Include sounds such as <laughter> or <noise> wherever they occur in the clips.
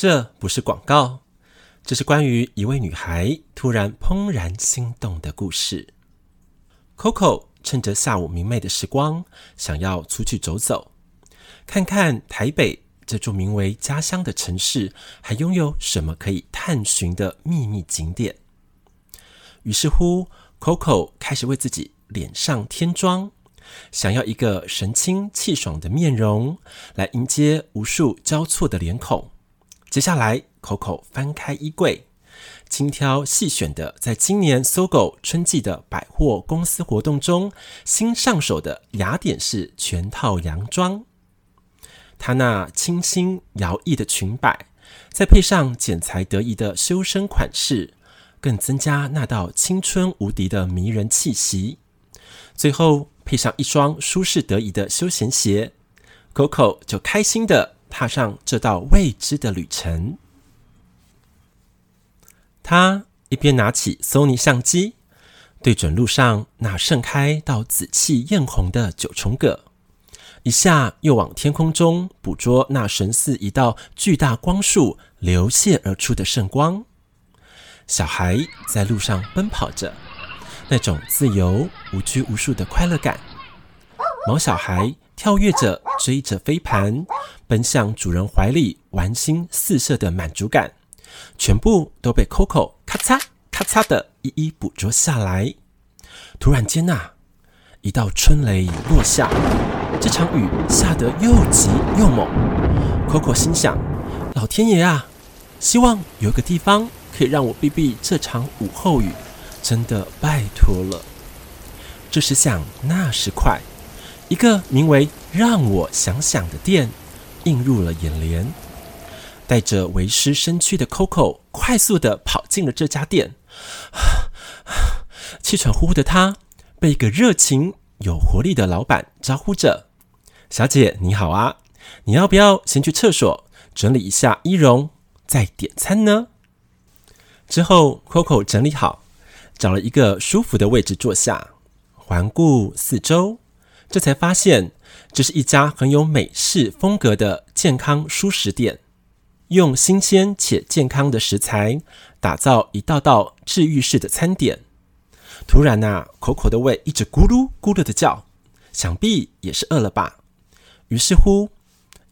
这不是广告，这是关于一位女孩突然怦然心动的故事。Coco 趁着下午明媚的时光，想要出去走走，看看台北这座名为家乡的城市，还拥有什么可以探寻的秘密景点。于是乎，Coco 开始为自己脸上添妆。想要一个神清气爽的面容来迎接无数交错的脸孔。接下来，Coco 翻开衣柜，精挑细选的，在今年 SOGO 春季的百货公司活动中新上手的雅典式全套洋装。她那清新摇曳的裙摆，再配上剪裁得宜的修身款式，更增加那道青春无敌的迷人气息。最后，配上一双舒适得宜的休闲鞋，Coco 就开心的踏上这道未知的旅程。他一边拿起 Sony 相机，对准路上那盛开到紫气艳红的九重葛，一下又往天空中捕捉那神似一道巨大光束流泻而出的圣光。小孩在路上奔跑着。那种自由无拘无束的快乐感，毛小孩跳跃着追着飞盘，奔向主人怀里，玩心四射的满足感，全部都被 Coco 咔嚓咔嚓的一一捕捉下来。突然间呐、啊，一道春雷落下，这场雨下得又急又猛。Coco 心想：老天爷啊，希望有个地方可以让我避避这场午后雨。真的拜托了。这时想，那时快，一个名为“让我想想”的店映入了眼帘。带着为师身躯的 Coco 快速的跑进了这家店，气喘呼呼的他被一个热情有活力的老板招呼着：“小姐你好啊，你要不要先去厕所整理一下仪容，再点餐呢？”之后，Coco 整理好。找了一个舒服的位置坐下，环顾四周，这才发现这是一家很有美式风格的健康蔬食店，用新鲜且健康的食材打造一道道治愈式的餐点。突然呐口口的胃一直咕噜咕噜的叫，想必也是饿了吧。于是乎，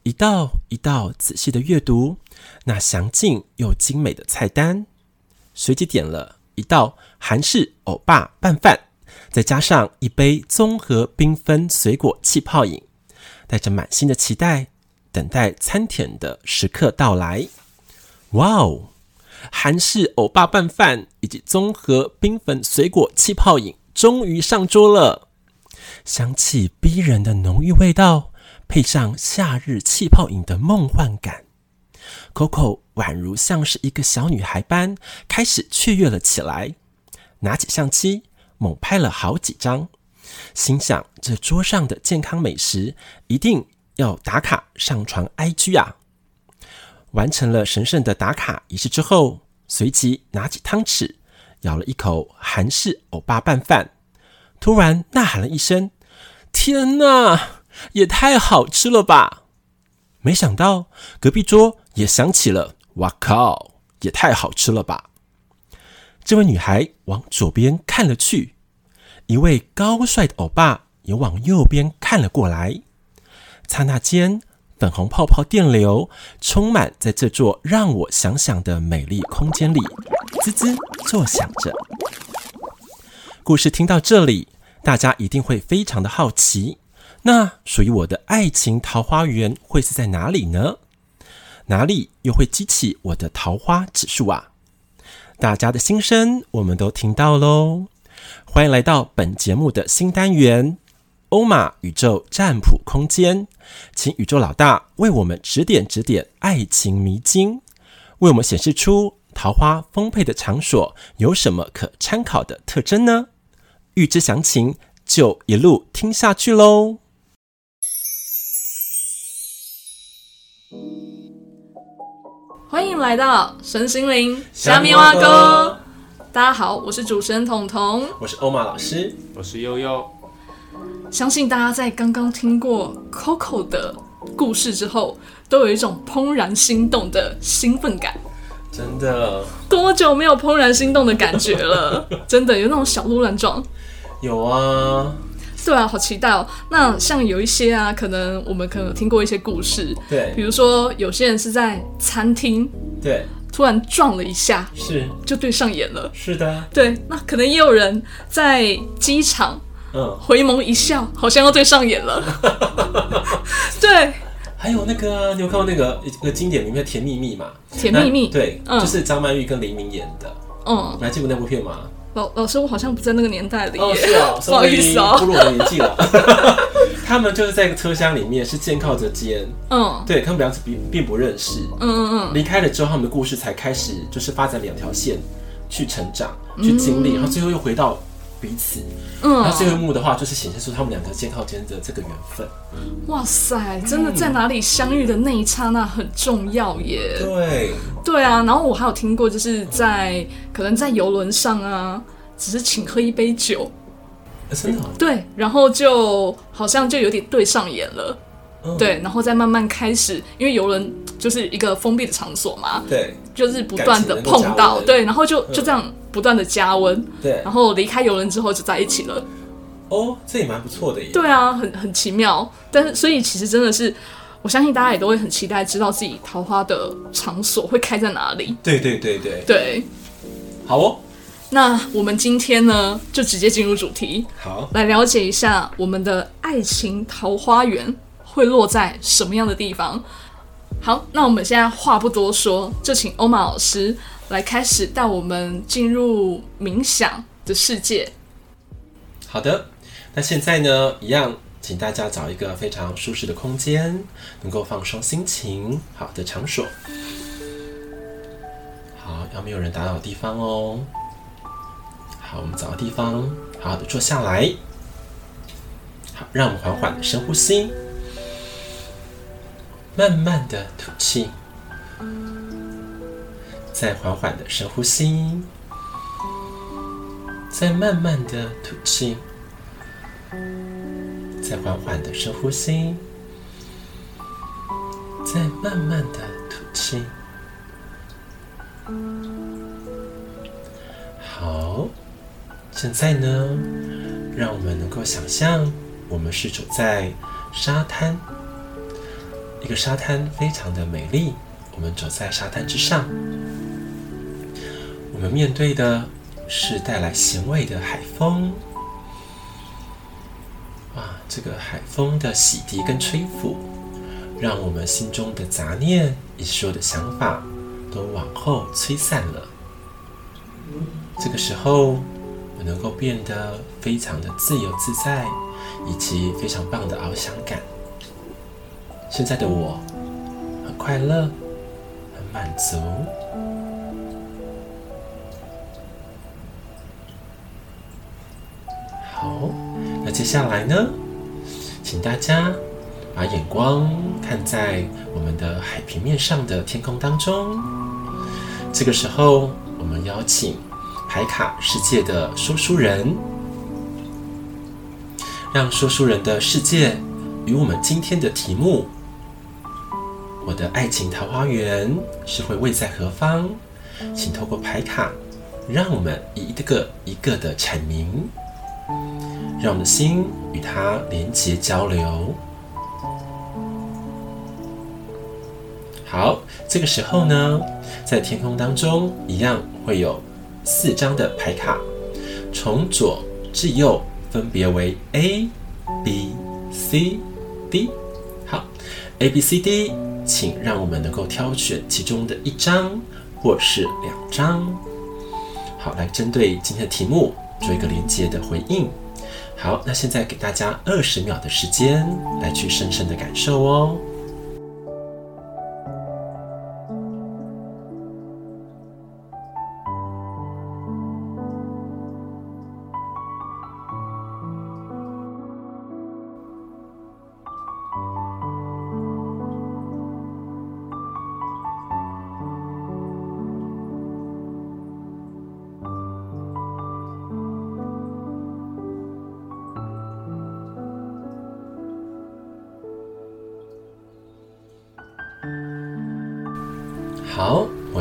一道一道仔细的阅读那详尽又精美的菜单，随即点了。一道韩式欧巴拌饭，再加上一杯综合缤纷水果气泡饮，带着满心的期待，等待餐点的时刻到来。哇哦！韩式欧巴拌饭以及综合缤纷水果气泡饮终于上桌了，香气逼人的浓郁味道，配上夏日气泡饮的梦幻感。Coco 宛如像是一个小女孩般，开始雀跃了起来，拿起相机猛拍了好几张，心想这桌上的健康美食一定要打卡上传 IG 啊！完成了神圣的打卡仪式之后，随即拿起汤匙咬了一口韩式欧巴拌饭，突然呐喊了一声：“天哪，也太好吃了吧！”没想到隔壁桌也响起了“哇靠，也太好吃了吧！”这位女孩往左边看了去，一位高帅的欧巴也往右边看了过来。刹那间，粉红泡泡电流充满在这座让我想想的美丽空间里，滋滋作响着。故事听到这里，大家一定会非常的好奇。那属于我的爱情桃花源会是在哪里呢？哪里又会激起我的桃花指数啊？大家的心声我们都听到喽。欢迎来到本节目的新单元——欧玛宇宙占卜空间，请宇宙老大为我们指点指点爱情迷津，为我们显示出桃花丰沛的场所有什么可参考的特征呢？欲知详情，就一路听下去喽。欢迎来到神心灵虾米蛙沟。大家好，我是主持人彤彤，我是欧玛老师，我是悠悠。相信大家在刚刚听过 Coco 的故事之后，都有一种怦然心动的兴奋感。真的，多久没有怦然心动的感觉了？<laughs> 真的有那种小鹿乱撞。有啊，对啊，好期待哦。那像有一些啊，可能我们可能有听过一些故事，对，比如说有些人是在餐厅，对，突然撞了一下，是就对上眼了。是的，对，那可能也有人在机场，嗯，回眸一笑，好像要对上眼了。<laughs> 对。还有那个、啊，你有看过那个一个经典名片《甜蜜蜜》嘛？甜蜜蜜，对，嗯、就是张曼玉跟黎明演的。嗯，你还记得那部片吗？老老师，我好像不在那个年代里。哦，是啊，<laughs> 不好意思哦，步入我的年纪了。<laughs> 他们就是在一个车厢里面，是肩靠着肩。嗯，对，他们两个并并不认识。嗯嗯嗯。离开了之后，他们的故事才开始，就是发展两条线去成长、去经历，然后最后又回到。彼此，嗯，那最后一幕的话，就是显示出他们两个肩靠肩的这个缘分。哇塞，真的在哪里相遇的那一刹那很重要耶。对，对啊。然后我还有听过，就是在可能在游轮上啊，只是请喝一杯酒，真的。对，然后就好像就有点对上眼了。嗯、对，然后再慢慢开始，因为游轮就是一个封闭的场所嘛，对，就是不断的碰到，对，然后就就这样不断的加温，嗯、对，然后离开游轮之后就在一起了。哦，这也蛮不错的耶。对啊，很很奇妙，但是所以其实真的是，我相信大家也都会很期待知道自己桃花的场所会开在哪里。对对对对对，好哦。那我们今天呢，就直接进入主题，好，来了解一下我们的爱情桃花源。会落在什么样的地方？好，那我们现在话不多说，就请欧玛老师来开始带我们进入冥想的世界。好的，那现在呢，一样，请大家找一个非常舒适的空间，能够放松心情好的场所。好，要没有人打扰的地方哦。好，我们找个地方，好好的坐下来。好，让我们缓缓的深呼吸。慢慢的吐气，再缓缓的深呼吸，再慢慢的吐气，再缓缓的深呼吸，再慢慢的吐气。好，现在呢，让我们能够想象，我们是走在沙滩。一个沙滩非常的美丽，我们走在沙滩之上，我们面对的是带来咸味的海风。啊，这个海风的洗涤跟吹拂，让我们心中的杂念以及所有的想法都往后吹散了。这个时候，我能够变得非常的自由自在，以及非常棒的翱翔感。现在的我很快乐，很满足。好，那接下来呢？请大家把眼光看在我们的海平面上的天空当中。这个时候，我们邀请牌卡世界的说书人，让说书人的世界与我们今天的题目。我的爱情桃花源是会位在何方？请透过牌卡，让我们一个一个的阐明，让我们的心与它连接交流。好，这个时候呢，在天空当中一样会有四张的牌卡，从左至右分别为 A、B、C、D。好，A、B、C、D。请让我们能够挑选其中的一张或是两张，好，来针对今天的题目做一个连接的回应。好，那现在给大家二十秒的时间来去深深的感受哦。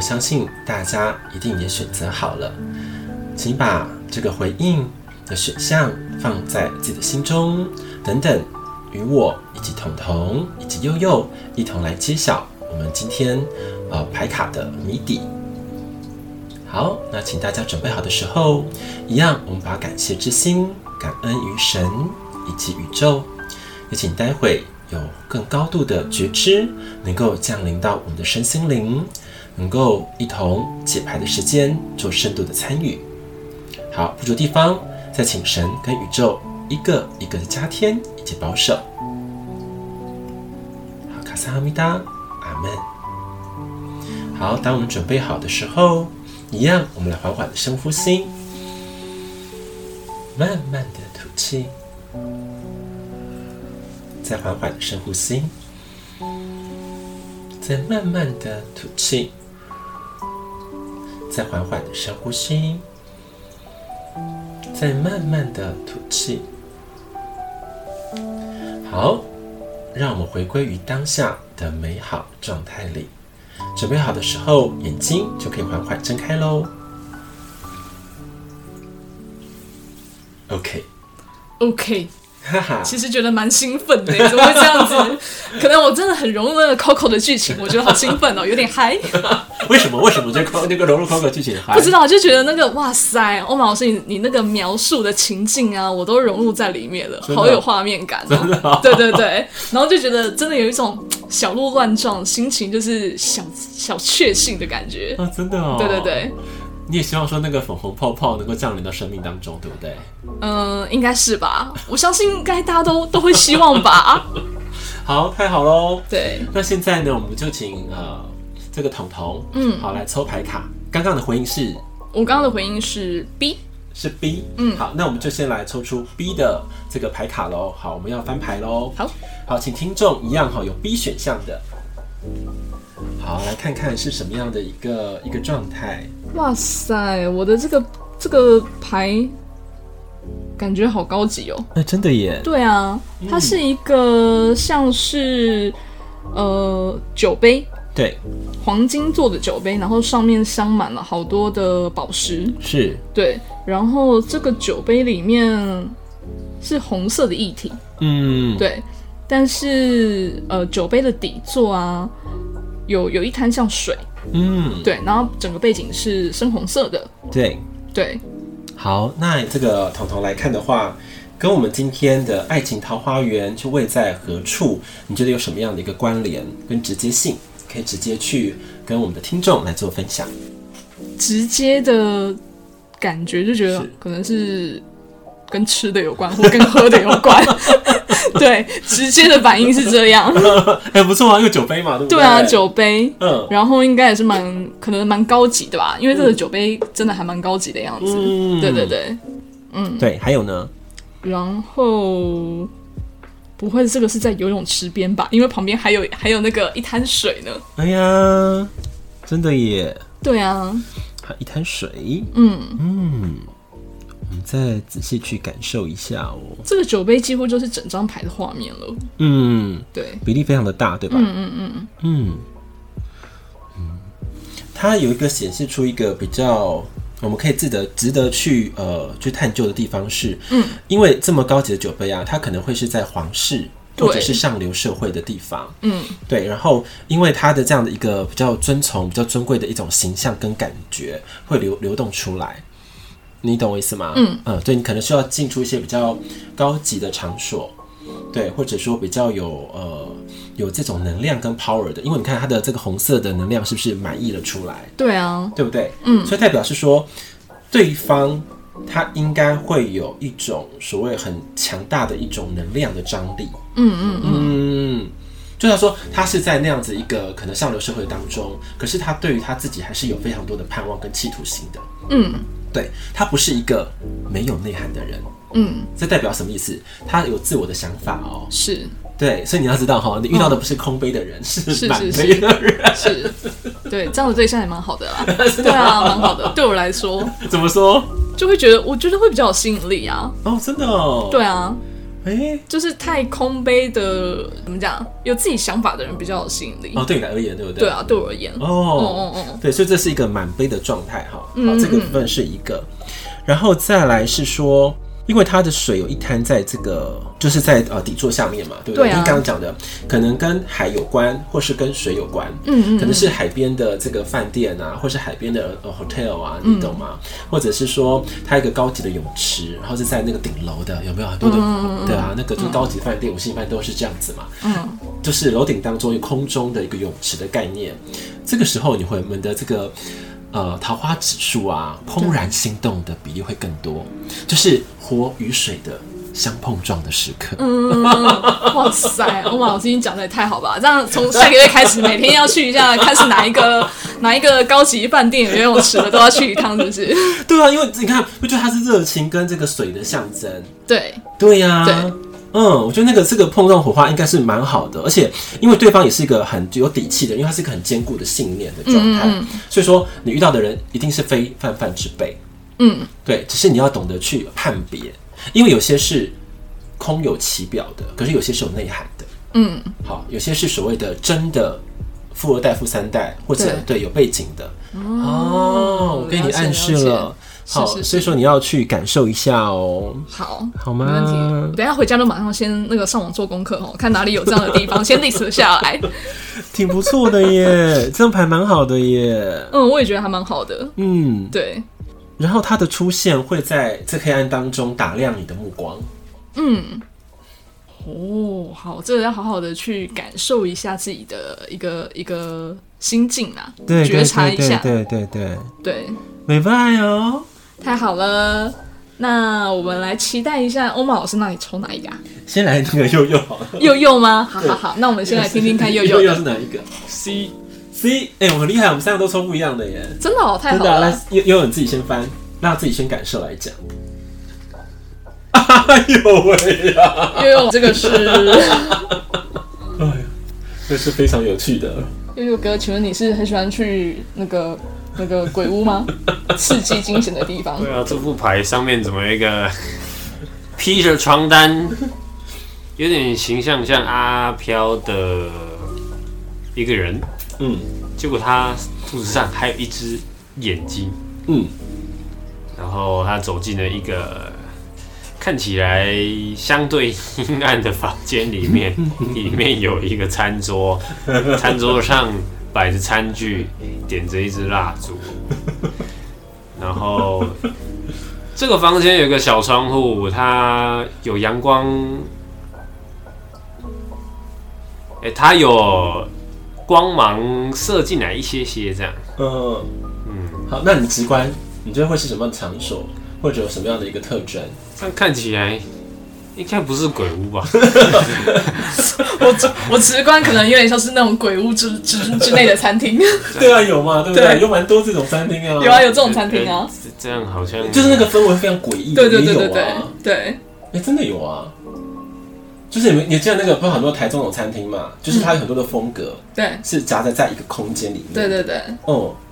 相信大家一定也选择好了，请把这个回应的选项放在自己的心中，等等，与我以及彤彤以及悠悠一同来揭晓我们今天呃牌卡的谜底。好，那请大家准备好的时候，一样，我们把感谢之心、感恩于神以及宇宙，也请待会有更高度的觉知能够降临到我们的身心灵，能够一同解牌的时间做深度的参与。好，不足地方，再请神跟宇宙一个一个的加添以及保守。好，卡萨哈密达，阿门。好，当我们准备好的时候。一样，我们来缓缓的深呼吸，慢慢的吐气，再缓缓的深呼吸，再慢慢的吐气，再缓缓的深呼吸，再慢慢的吐气。好，让我们回归于当下的美好状态里。准备好的时候，眼睛就可以缓缓睁开喽。OK，OK，哈哈，其实觉得蛮兴奋的，怎么会这样子？<laughs> 可能我真的很融入那个 Coco 的剧情，我觉得好兴奋哦，有点嗨。<laughs> <laughs> <laughs> 为什么？为什么这那个融入 Coco 剧情嗨？不知道，就觉得那个哇塞，欧玛老师，你你那个描述的情境啊，我都融入在里面了，好有画面感哦。真的 <laughs> 哦？对对对，然后就觉得真的有一种。小鹿乱撞，心情就是小小确幸的感觉啊！真的哦，对对对，你也希望说那个粉红泡泡能够降临到生命当中，对不对？嗯、呃，应该是吧。我相信应该大家都都会希望吧。<laughs> 好，太好喽。对，那现在呢，我们就请呃这个彤彤，嗯，好来抽牌卡。刚刚的回应是，我刚刚的回应是 B。是 B，嗯，好，那我们就先来抽出 B 的这个牌卡喽。好，我们要翻牌喽。好，好，请听众一样哈，有 B 选项的。好，来看看是什么样的一个一个状态。哇塞，我的这个这个牌感觉好高级哦。哎，真的耶。对啊，它是一个像是呃酒杯。对，黄金做的酒杯，然后上面镶满了好多的宝石。是，对，然后这个酒杯里面是红色的液体。嗯，对，但是呃，酒杯的底座啊，有有一滩像水。嗯，对，然后整个背景是深红色的。对，对。好，那这个彤彤来看的话，跟我们今天的爱情桃花源就位在何处？你觉得有什么样的一个关联跟直接性？可以直接去跟我们的听众来做分享，直接的感觉就觉得可能是跟吃的有关，或跟喝的有关。<laughs> 对，直接的反应是这样。很 <laughs> 不错啊，一个酒杯嘛，对不对？对啊，酒杯。嗯，然后应该也是蛮可能蛮高级的吧，因为这个酒杯真的还蛮高级的样子。嗯，对对对，嗯，对。还有呢？然后。不会，这个是在游泳池边吧？因为旁边还有还有那个一滩水呢。哎呀，真的耶！对啊，还一滩水。嗯嗯，我们再仔细去感受一下哦。这个酒杯几乎就是整张牌的画面了。嗯，对，比例非常的大，对吧？嗯嗯嗯嗯嗯，它有一个显示出一个比较。我们可以值得值得去呃去探究的地方是，嗯，因为这么高级的酒杯啊，它可能会是在皇室或者是上流社会的地方，嗯，对。然后因为它的这样的一个比较尊崇、比较尊贵的一种形象跟感觉会流流动出来，你懂我意思吗？嗯。嗯，对，你可能需要进出一些比较高级的场所，对，或者说比较有呃。有这种能量跟 power 的，因为你看它的这个红色的能量是不是满溢了出来？对啊，对不对？嗯，所以代表是说，对方他应该会有一种所谓很强大的一种能量的张力。嗯嗯嗯，嗯，就像说他是在那样子一个可能上流社会当中，可是他对于他自己还是有非常多的盼望跟企图心的。嗯，对，他不是一个没有内涵的人。嗯，这代表什么意思？他有自我的想法哦。是。对，所以你要知道哈，你遇到的不是空杯的人，<laughs> 嗯、是满杯的人。是，是，是，对，这样的对象也蛮好的啦。<laughs> 对啊，蛮好的。对我来说，怎么说？就会觉得，我觉得会比较有吸引力啊。哦，真的哦。对啊。哎、欸，就是太空杯的怎么讲？有自己想法的人比较有吸引力。哦，对你而言，对不对？对啊，对我而言。哦哦哦，对，所以这是一个满杯的状态哈。嗯这个部分是一个，然后再来是说。因为它的水有一滩在这个，就是在呃底座下面嘛，对不对？你刚刚讲的，可能跟海有关，或是跟水有关，嗯嗯，可能是海边的这个饭店啊，或是海边的呃 hotel 啊，你懂吗？嗯、或者是说它一个高级的泳池，然后是在那个顶楼的，有没有很多的？嗯、对啊，那个就高级饭店、五星级饭店都是这样子嘛，嗯，就是楼顶当中有空中的一个泳池的概念，这个时候你会们的这个。呃，桃花指数啊，怦然心动的比例会更多，就是火与水的相碰撞的时刻。嗯，哇塞，欧玛老师，你讲的也太好吧？这样从下个月开始，每天要去一下，看是哪一个 <laughs> 哪一个高级饭店有游泳池的，都要去一趟，是不是？对啊，因为你看，我觉得它是热情跟这个水的象征。对，对呀、啊。对嗯，我觉得那个这个碰撞火花应该是蛮好的，而且因为对方也是一个很有底气的，因为他是一个很坚固的信念的状态，嗯嗯，所以说你遇到的人一定是非泛泛之辈。嗯，对，只是你要懂得去判别，因为有些是空有其表的，可是有些是有内涵的。嗯，好，有些是所谓的真的富二代、富三代，或者对，对有背景的。哦，我给你暗示了。好，是是是，所以说你要去感受一下哦。好，好吗？没问题。等一下回家就马上先那个上网做功课哦，看哪里有这样的地方，先 list 下来。<laughs> 挺不错的耶，这张牌蛮好的耶。嗯，我也觉得还蛮好的。嗯，对。然后它的出现会在这黑暗当中打亮你的目光。嗯。哦，好，这个要好好的去感受一下自己的一个一个心境啊，对，觉察一下。对对对对对。对，没办法哦。太好了，那我们来期待一下欧玛老师，那你抽哪一个？先来那个佑佑好了。佑佑吗？好好好，那我们先来听听看 <laughs> 佑佑。佑佑是哪一个？C C，哎、欸，我很厉害，我们三个都抽不一样的耶。真的哦，太好了。啊、来，佑佑你自己先翻，让他自己先感受来讲。<laughs> 哎呦喂呀！悠悠，这个是，哎呀，这是非常有趣的。<laughs> 悠悠哥，请问你是很喜欢去那个？那个鬼屋吗？刺激惊险的地方。<laughs> 对啊，这副牌上面怎么有一个披着床单，有点形象像阿飘的一个人。嗯，结果他肚子上还有一只眼睛。嗯，然后他走进了一个看起来相对阴暗的房间里面，<laughs> 里面有一个餐桌，<laughs> 餐桌上。摆着餐具，点着一支蜡烛，然后这个房间有个小窗户，它有阳光，哎、欸，它有光芒射进来一些些这样。嗯嗯，好，那你直观，你觉得会是什么样的场所，或者有什么样的一个特征？这样看起来。应该不是鬼屋吧？<laughs> 我我直观可能有点像是那种鬼屋之之之类的餐厅。<laughs> 对啊，有嘛？对不对？对有蛮多这种餐厅啊。有啊，有这种餐厅啊、欸。这样好像就是那个氛围非常诡异。对对对对对。对。哎、欸，真的有啊。就是你们，你记得那个不是很多台中有餐厅嘛？就是它有很多的风格。对、嗯。是夹在在一个空间里面。对对对。哦、嗯。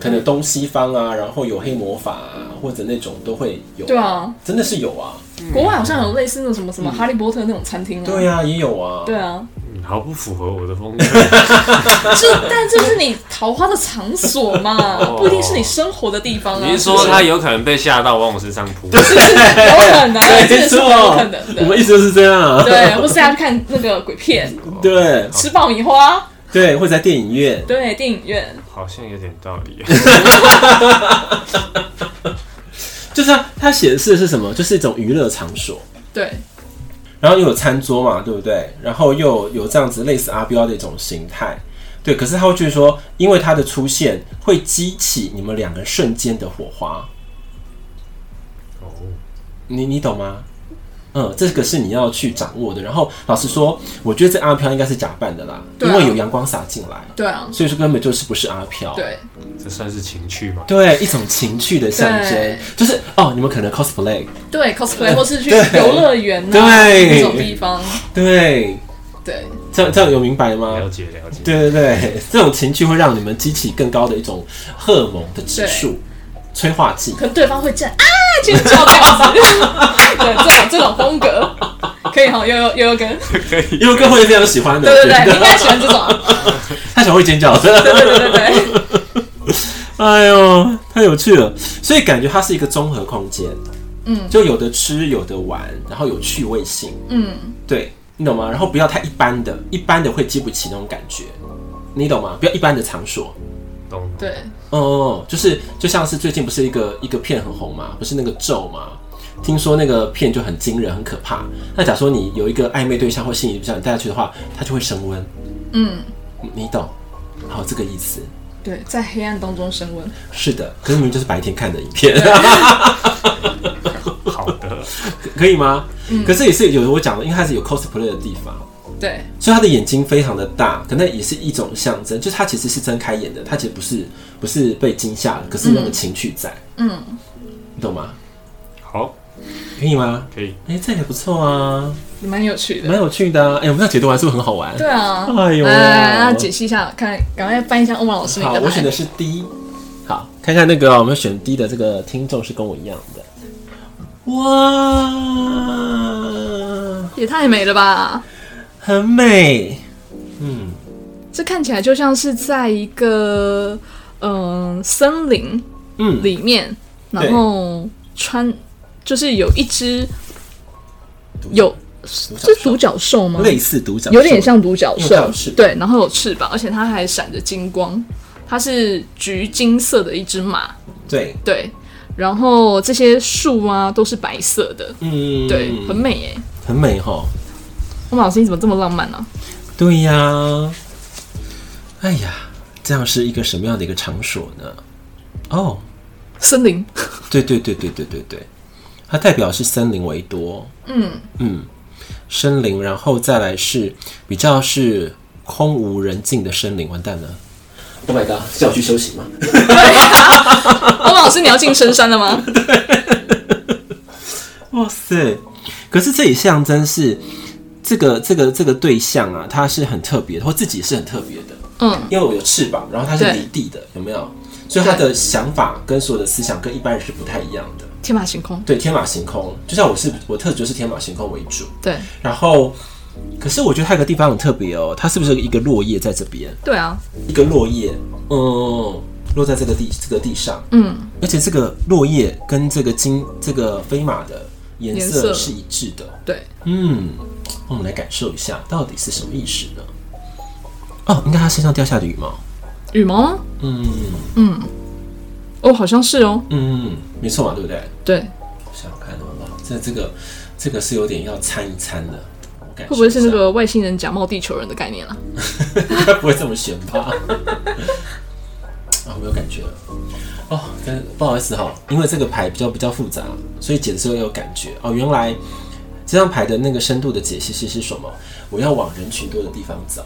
可能东西方啊，然后有黑魔法啊，或者那种都会有。对啊。真的是有啊。国外好像有类似那种什么什么哈利波特那种餐厅啊，对啊，也有啊，对啊，嗯，好不符合我的风格。<laughs> 这但这是你桃花的场所嘛，不一定是你生活的地方啊。你是说他有可能被吓到往我身上扑？对，有可能，<laughs> 没错，有可能。我们意思就是这样，对，或是大家去看那个鬼片，对，吃爆米花，对，会在电影院，对，电影院，好像有点道理。<laughs> 就是它，它显示的是什么？就是一种娱乐场所。对。然后又有餐桌嘛，对不对？然后又有这样子类似阿标的一种形态。对。可是他会觉得说，因为它的出现会激起你们两个瞬间的火花。哦。你你懂吗？嗯，这个是你要去掌握的。然后老实说，我觉得这阿飘应该是假扮的啦，对啊，因为有阳光洒进来。对啊，所以说根本就是不是阿飘。对，这算是情趣吗？对，一种情趣的象征，就是哦，你们可能 cosplay，对 cosplay，或是去游乐园对那种地方，对对，这样这样有明白吗？了解了解。对对对，这种情趣会让你们激起更高的一种荷尔蒙的指数。催化剂，可能对方会这样啊，尖叫这样子，<laughs> 对，这种这种风格，可以哈，悠悠悠悠哥，悠悠哥会非常喜欢的，对对对，你应该喜欢这种、啊，<laughs> 他喜欢会尖叫的，对对对对对。<laughs> 哎呦，太有趣了，所以感觉它是一个综合空间，嗯，就有的吃，有的玩，然后有趣味性，嗯，对，你懂吗？然后不要太一般的，一般的会激不起那种感觉，你懂吗？不要一般的场所，懂？对，哦，就是就像是最近不是一个一个片很红嘛，不是那个咒嘛？听说那个片就很惊人，很可怕。那假如说你有一个暧昧对象或心仪对象，你带下去的话，它就会升温，嗯，你懂？好，这个意思。对，在黑暗当中升温。是的，可是明明就是白天看的影片。<laughs> 好的，可以吗？嗯。可是也是有我讲的，因为它是有 cosplay 的地方。对。所以他的眼睛非常的大，可能也是一种象征，就是他其实是睁开眼的，他其实不是不是被惊吓了，可是那个情绪在。嗯。你懂吗？好。可以吗？可以。哎、欸，这也不错啊。蛮有趣的，蛮有趣的、啊。哎、欸，我们这样解读完是不是很好玩？对啊。哎呦，解析一下，看，赶快翻一下欧文老师。好，我选的是 D。好，看看那个我们选 D 的这个听众是跟我一样的。哇，也太美了吧！很美。嗯，这看起来就像是在一个嗯、呃、森林嗯里面，嗯、然后穿就是有一只有。这是独角兽吗？类似独角兽，有点像独角兽。对，然后有翅膀，而且它还闪着金光。它是橘金色的一只马。对对，然后这些树啊都是白色的。嗯，对，很美耶，很美哈。欧玛老师，你怎么这么浪漫呢？对呀。哎呀，这样是一个什么样的一个场所呢？哦，森林。对对对对对对对，它代表是森林为多。嗯嗯。森林，然后再来是比较是空无人境的森林，完蛋了！Oh my god，叫我去休息吗？对啊，欧老师，你要进深山了吗？<laughs> 对，哇塞！可是这里象征是这个这个这个对象啊，他是很特别的，或自己是很特别的。嗯，因为我有翅膀，然后他是离地的，有没有？所以他的想法跟所有的思想跟一般人是不太一样的。天马行空，对，天马行空，就像我是我特质是天马行空为主，对。然后，可是我觉得它有个地方很特别哦，它是不是一个落叶在这边？对啊，一个落叶，嗯，落在这个地这个地上，嗯，而且这个落叶跟这个金这个飞马的颜色。是一致的，对，嗯，我们来感受一下到底是什么意思呢？哦，应该他身上掉下的羽毛，羽毛？嗯嗯。哦，好像是哦。嗯嗯，没错嘛，对不对？对。想想看哦，这这个这个是有点要掺一掺的，我感觉会不会是那个外星人假冒地球人的概念啊？<laughs> 不会这么悬吧？啊，<laughs> 没有感觉了。哦，跟不好意思哈、哦，因为这个牌比较比较复杂，所以解的时候有感觉哦。原来这张牌的那个深度的解析是是什么？我要往人群多的地方走。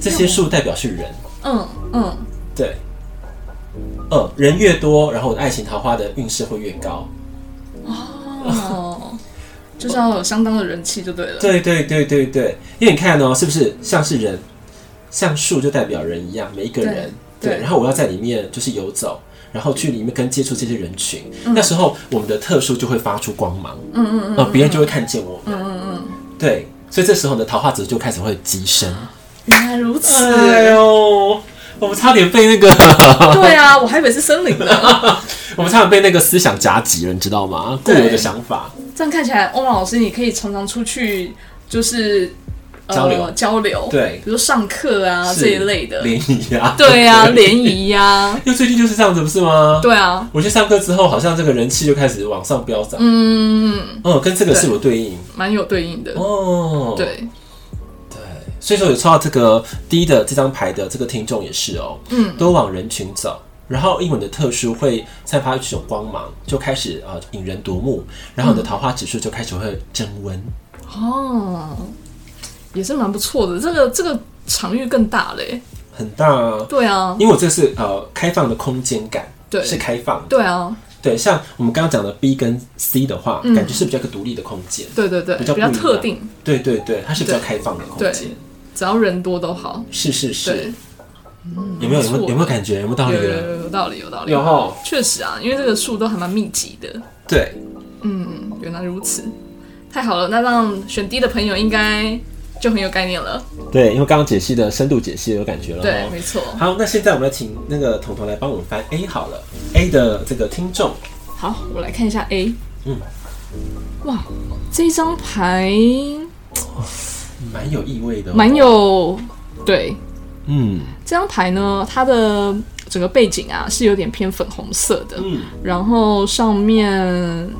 这些树代表是人。嗯嗯，对。嗯，人越多，然后我的爱情桃花的运势会越高。哦，就是要有相当的人气就对了。对对对对对，因为你看哦，是不是像是人，像树就代表人一样，每一个人对，对。然后我要在里面就是游走，然后去里面跟接触这些人群，嗯、那时候我们的特殊就会发出光芒。嗯嗯嗯，别人就会看见我们。嗯嗯嗯，对，所以这时候呢桃花值就开始会急升。原来如此。哎呦。我们差点被那个，<laughs> 对啊，我还以为是森林呢。<laughs> 我们差点被那个思想夹击了，你知道吗？固有的想法。这样看起来，欧玛老师，你可以常常出去，就是交流、呃、交流。对，比如说上课啊这一类的联谊啊。对啊，<laughs> 联谊呀。<laughs> 因为最近就是这样子，不是吗？对啊。我去上课之后，好像这个人气就开始往上飙涨。嗯嗯，跟这个是有对应，蛮有对应的哦。对。所以说有抽到这个 D 的这张牌的这个听众也是哦，嗯，都往人群走，然后英文的特殊会散发一种光芒，就开始呃引人夺目，然后你的桃花指数就开始会增温。哦，也是蛮不错的，这个这个场域更大嘞，很大啊，对啊，因为我这是呃开放的空间感，对，是开放的，对啊，对，像我们刚刚讲的 B 跟 C 的话，嗯、感觉是比较一个独立的空间，对对对，比较比较特定，对对对，它是比较开放的空间。只要人多都好，是是是，有没有有没有有没有感觉？有没有道理？有有道理有道理，有哈，确实啊，因为这个树都还蛮密集的。对，嗯，原来如此，太好了，那让选 D 的朋友应该就很有概念了。对，因为刚刚解析的深度解析有感觉了。对，没错。好，那现在我们来请那个彤彤来帮我们翻 A 好了，A 的这个听众。好，我来看一下 A。嗯。哇，这张牌蛮有意味的，蛮有对。嗯，这张牌呢，它的整个背景啊是有点偏粉红色的，嗯，然后上面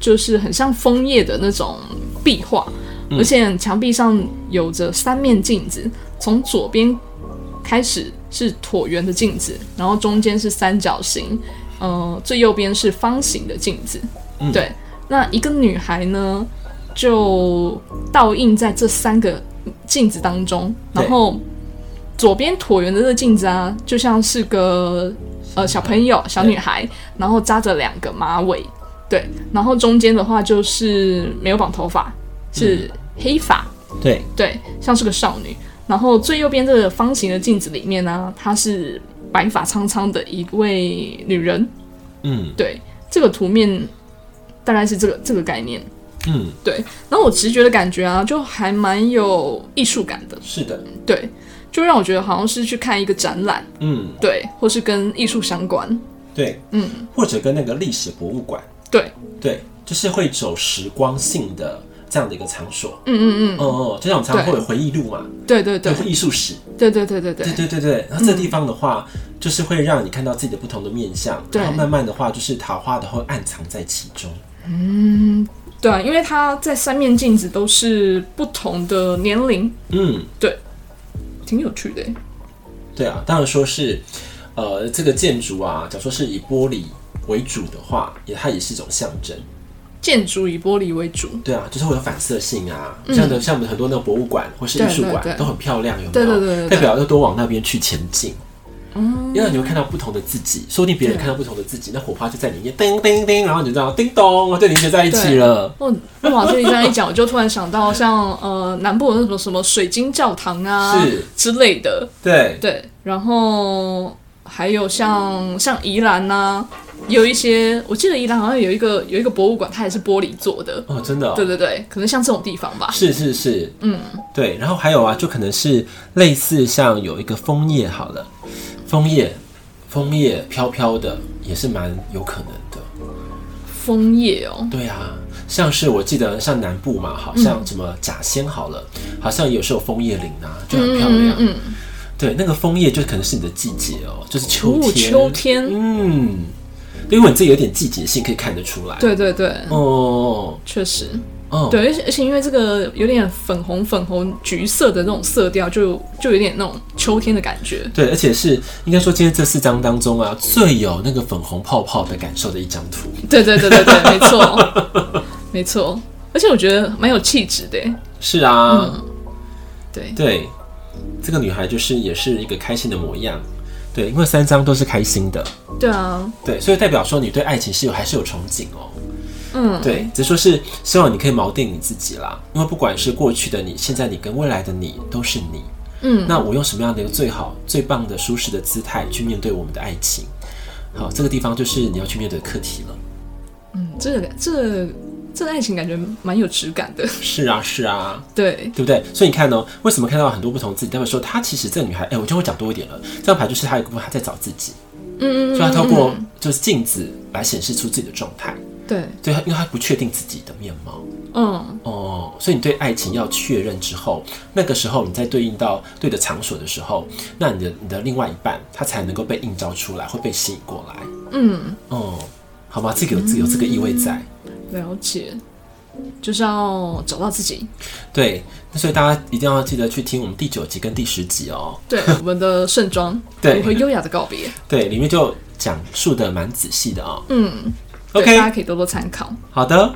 就是很像枫叶的那种壁画，嗯，而且墙壁上有着三面镜子，从左边开始是椭圆的镜子，然后中间是三角形，呃，最右边是方形的镜子，嗯，对，那一个女孩呢就倒映在这三个镜子当中，然后。左边椭圆的这个镜子啊，就像是个呃小朋友、小女孩，然后扎着两个马尾，对，然后中间的话就是没有绑头发，是黑发，对。对，像是个少女。然后最右边这个方形的镜子里面呢、啊，她是白发苍苍的一位女人，嗯，对，这个图面大概是这个这个概念，嗯，对。然后我直觉的感觉啊，就还蛮有艺术感的，是的，对。就让我觉得好像是去看一个展览，嗯，对，或是跟艺术相关，对，嗯，或者跟那个历史博物馆，对，对，就是会走时光性的这样的一个场所，嗯嗯嗯，哦哦，就像我们常常会有回忆录嘛，对对对，艺术史，对对对对对，对对对对，然后这地方的话，就是会让你看到自己的不同的面相，然后慢慢的话，就是桃花的会暗藏在其中，嗯，对啊，因为它在三面镜子都是不同的年龄，嗯，对。挺有趣的，对啊，当然说是，呃，这个建筑啊，假如说是以玻璃为主的话，也它也是一种象征。建筑以玻璃为主，对啊，就是会有反射性啊，嗯、像的像我们很多那个博物馆或是艺术馆都很漂亮，有没有？对对对，代表要多往那边去前进。嗯，因为你会看到不同的自己，说不定别人看到不同的自己，那火花就在里面叮叮叮，然后你就知道叮咚，就凝结在一起了。哦，那往这里这样一讲，我就突然想到像呃南部的那种什么水晶教堂啊是。之类的，对。对，然后还有像像宜兰呐，有一些我记得宜兰好像有一个有一个博物馆，它也是玻璃做的哦，真的、哦，对对对，可能像这种地方吧。是是是，嗯，对，然后还有啊，就可能是类似像有一个枫叶好了，枫叶。枫叶飘飘的也是蛮有可能的。枫叶哦，对啊，像是我记得像南部嘛，好像什么甲仙好了，嗯、好像有时候枫叶林啊就很漂亮。嗯，嗯对，那个枫叶就可能是你的季节哦，就是秋天。哦、秋天，嗯，因为你这有点季节性，可以看得出来。对对对，哦，确实。哦，对，而且而且因为这个有点粉红、粉红、橘色的那种色调，就就有点那种秋天的感觉。对，而且是应该说今天这四张当中啊，最有那个粉红泡泡的感受的一张图。对对对对对，没错，<laughs> 没错。而且我觉得蛮有气质的。是啊，嗯，对对，这个女孩就是也是一个开心的模样。对，因为三张都是开心的。对啊，对，所以代表说你对爱情是有还是有憧憬哦。嗯，对，只是说是希望你可以锚定你自己啦，因为不管是过去的你、现在你跟未来的你都是你。嗯，那我用什么样的一个最好、最棒的、舒适的姿态去面对我们的爱情？好，这个地方就是你要去面对的课题了。嗯，这个、这个、这个爱情感觉蛮有质感的。是啊，是啊，对，对不对？所以你看呢、喔，为什么看到很多不同自己？代表说她其实这个女孩，哎、欸，我就会讲多一点了。这张牌就是她有一部分她在找自己。嗯嗯，所以她透过就是镜子来显示出自己的状态。对，对，因为她不确定自己的面貌，嗯，哦，所以你对爱情要确认之后，那个时候你在对应到对的场所的时候，那你的你的另外一半他才能够被映照出来，会被吸引过来，嗯，哦，好吗？这个有这个有这个意味在，了解，就是要找到自己，对，那所以大家一定要记得去听我们第九集跟第十集哦，对，我们的盛装，<laughs> 对，如何优雅的告别，对，里面就讲述的蛮仔细的哦，嗯。OK，大家可以多多参考。好的，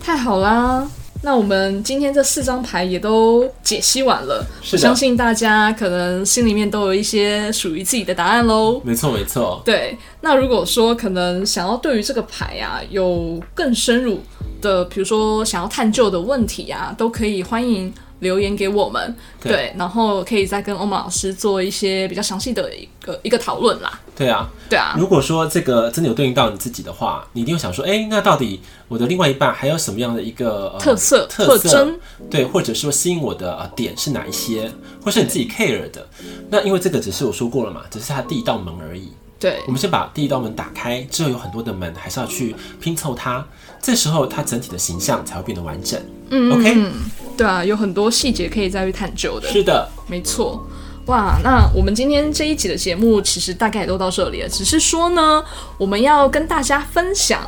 太好啦！那我们今天这四张牌也都解析完了，我相信大家可能心里面都有一些属于自己的答案喽。没错，没错。对，那如果说可能想要对于这个牌啊有更深入的，比如说想要探究的问题啊，都可以欢迎留言给我们，对，对，然后可以再跟欧曼老师做一些比较详细的一个一个讨论啦。对啊，对啊。如果说这个真的有对应到你自己的话，你一定会想说，哎，那到底我的另外一半还有什么样的一个、呃、特色、特征？对，或者说吸引我的、呃、点是哪一些，或是你自己 care 的？那因为这个只是我说过了嘛，只是他第一道门而已。对，我们先把第一道门打开，之后有很多的门还是要去拼凑它，这时候它整体的形象才会变得完整。嗯，OK，对啊，有很多细节可以再去探究的。是的，没错。哇，那我们今天这一集的节目其实大概也都到这里了，只是说呢，我们要跟大家分享，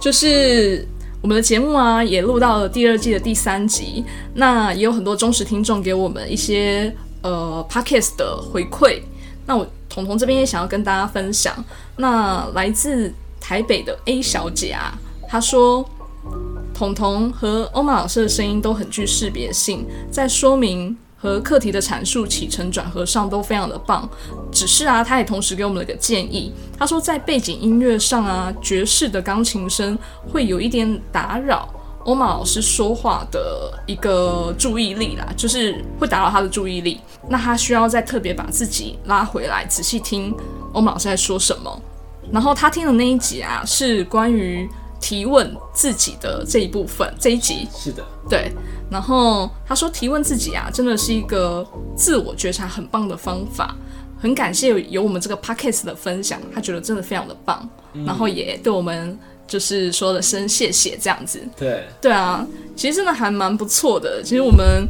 就是我们的节目啊，也录到了第二季的第三集，那也有很多忠实听众给我们一些呃 Podcast 的回馈，那我。彤彤这边也想要跟大家分享，那来自台北的 A 小姐啊，他说，彤彤和欧玛老师的声音都很具识别性，在说明和课题的阐述起承转合上都非常的棒。只是啊，他也同时给我们了一个建议，他说在背景音乐上啊，爵士的钢琴声会有一点打扰。欧玛老师说话的一个注意力啦，就是会打扰他的注意力，那他需要再特别把自己拉回来，仔细听欧玛老师在说什么。然后他听的那一集啊，是关于提问自己的这一部分，这一集是的，对。然后他说提问自己啊，真的是一个自我觉察很棒的方法，很感谢有我们这个 podcast 的分享，他觉得真的非常的棒，嗯、然后也对我们。就是说了声谢谢这样子，对对啊，其实真的还蛮不错的。其实我们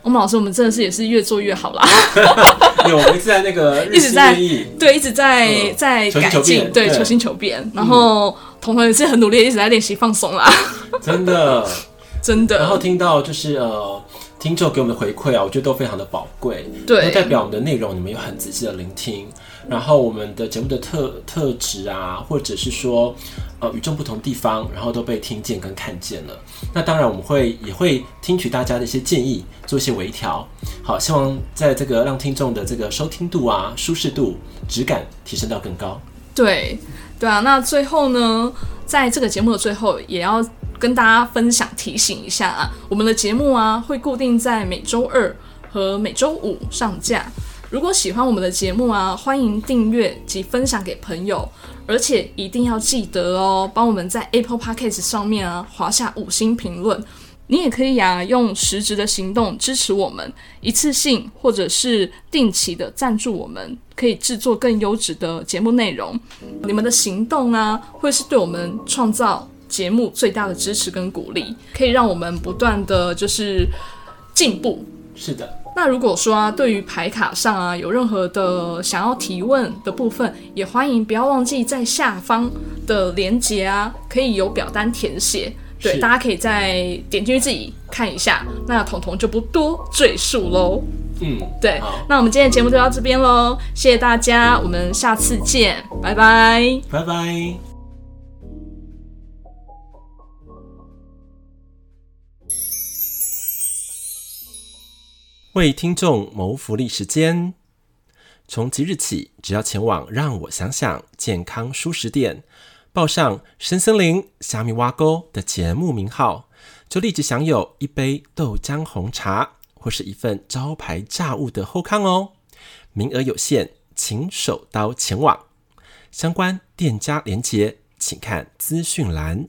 我们老师，我们真的是也是越做越好啦。<laughs> 有，我们一直在那个一直在对，一直在、嗯、在改进，对，求新求变。然后彤彤也是很努力，一直在练习放松啦。真的，<laughs> 真的。然后听到就是呃。听众给我们的回馈啊，我觉得都非常的宝贵，对，代表我们的内容你们有很仔细的聆听，然后我们的节目的特特质啊，或者是说呃与众不同地方，然后都被听见跟看见了。那当然我们会也会听取大家的一些建议，做一些微调。好，希望在这个让听众的这个收听度啊、舒适度、质感提升到更高。对，对啊。那最后呢，在这个节目的最后，也要。跟大家分享提醒一下啊，我们的节目啊会固定在每周二和每周五上架。如果喜欢我们的节目啊，欢迎订阅及分享给朋友，而且一定要记得哦，帮我们在 Apple Podcast 上面啊划下五星评论。你也可以啊用实质的行动支持我们，一次性或者是定期的赞助我们，可以制作更优质的节目内容。你们的行动啊，会是对我们创造。节目最大的支持跟鼓励，可以让我们不断的就是进步。是的。那如果说啊，对于牌卡上啊有任何的想要提问的部分，也欢迎不要忘记在下方的连接啊，可以有表单填写。对，大家可以再点进去自己看一下。那彤彤就不多赘述喽。嗯，对。那我们今天的节目就到这边喽，谢谢大家，我们下次见，拜拜，拜拜。为听众谋福利时间，从即日起，只要前往“让我想想健康舒适店”，报上“深森林虾米挖沟”的节目名号，就立即享有一杯豆浆红茶或是一份招牌炸物的后康哦。名额有限，请手刀前往。相关店家连结，请看资讯栏。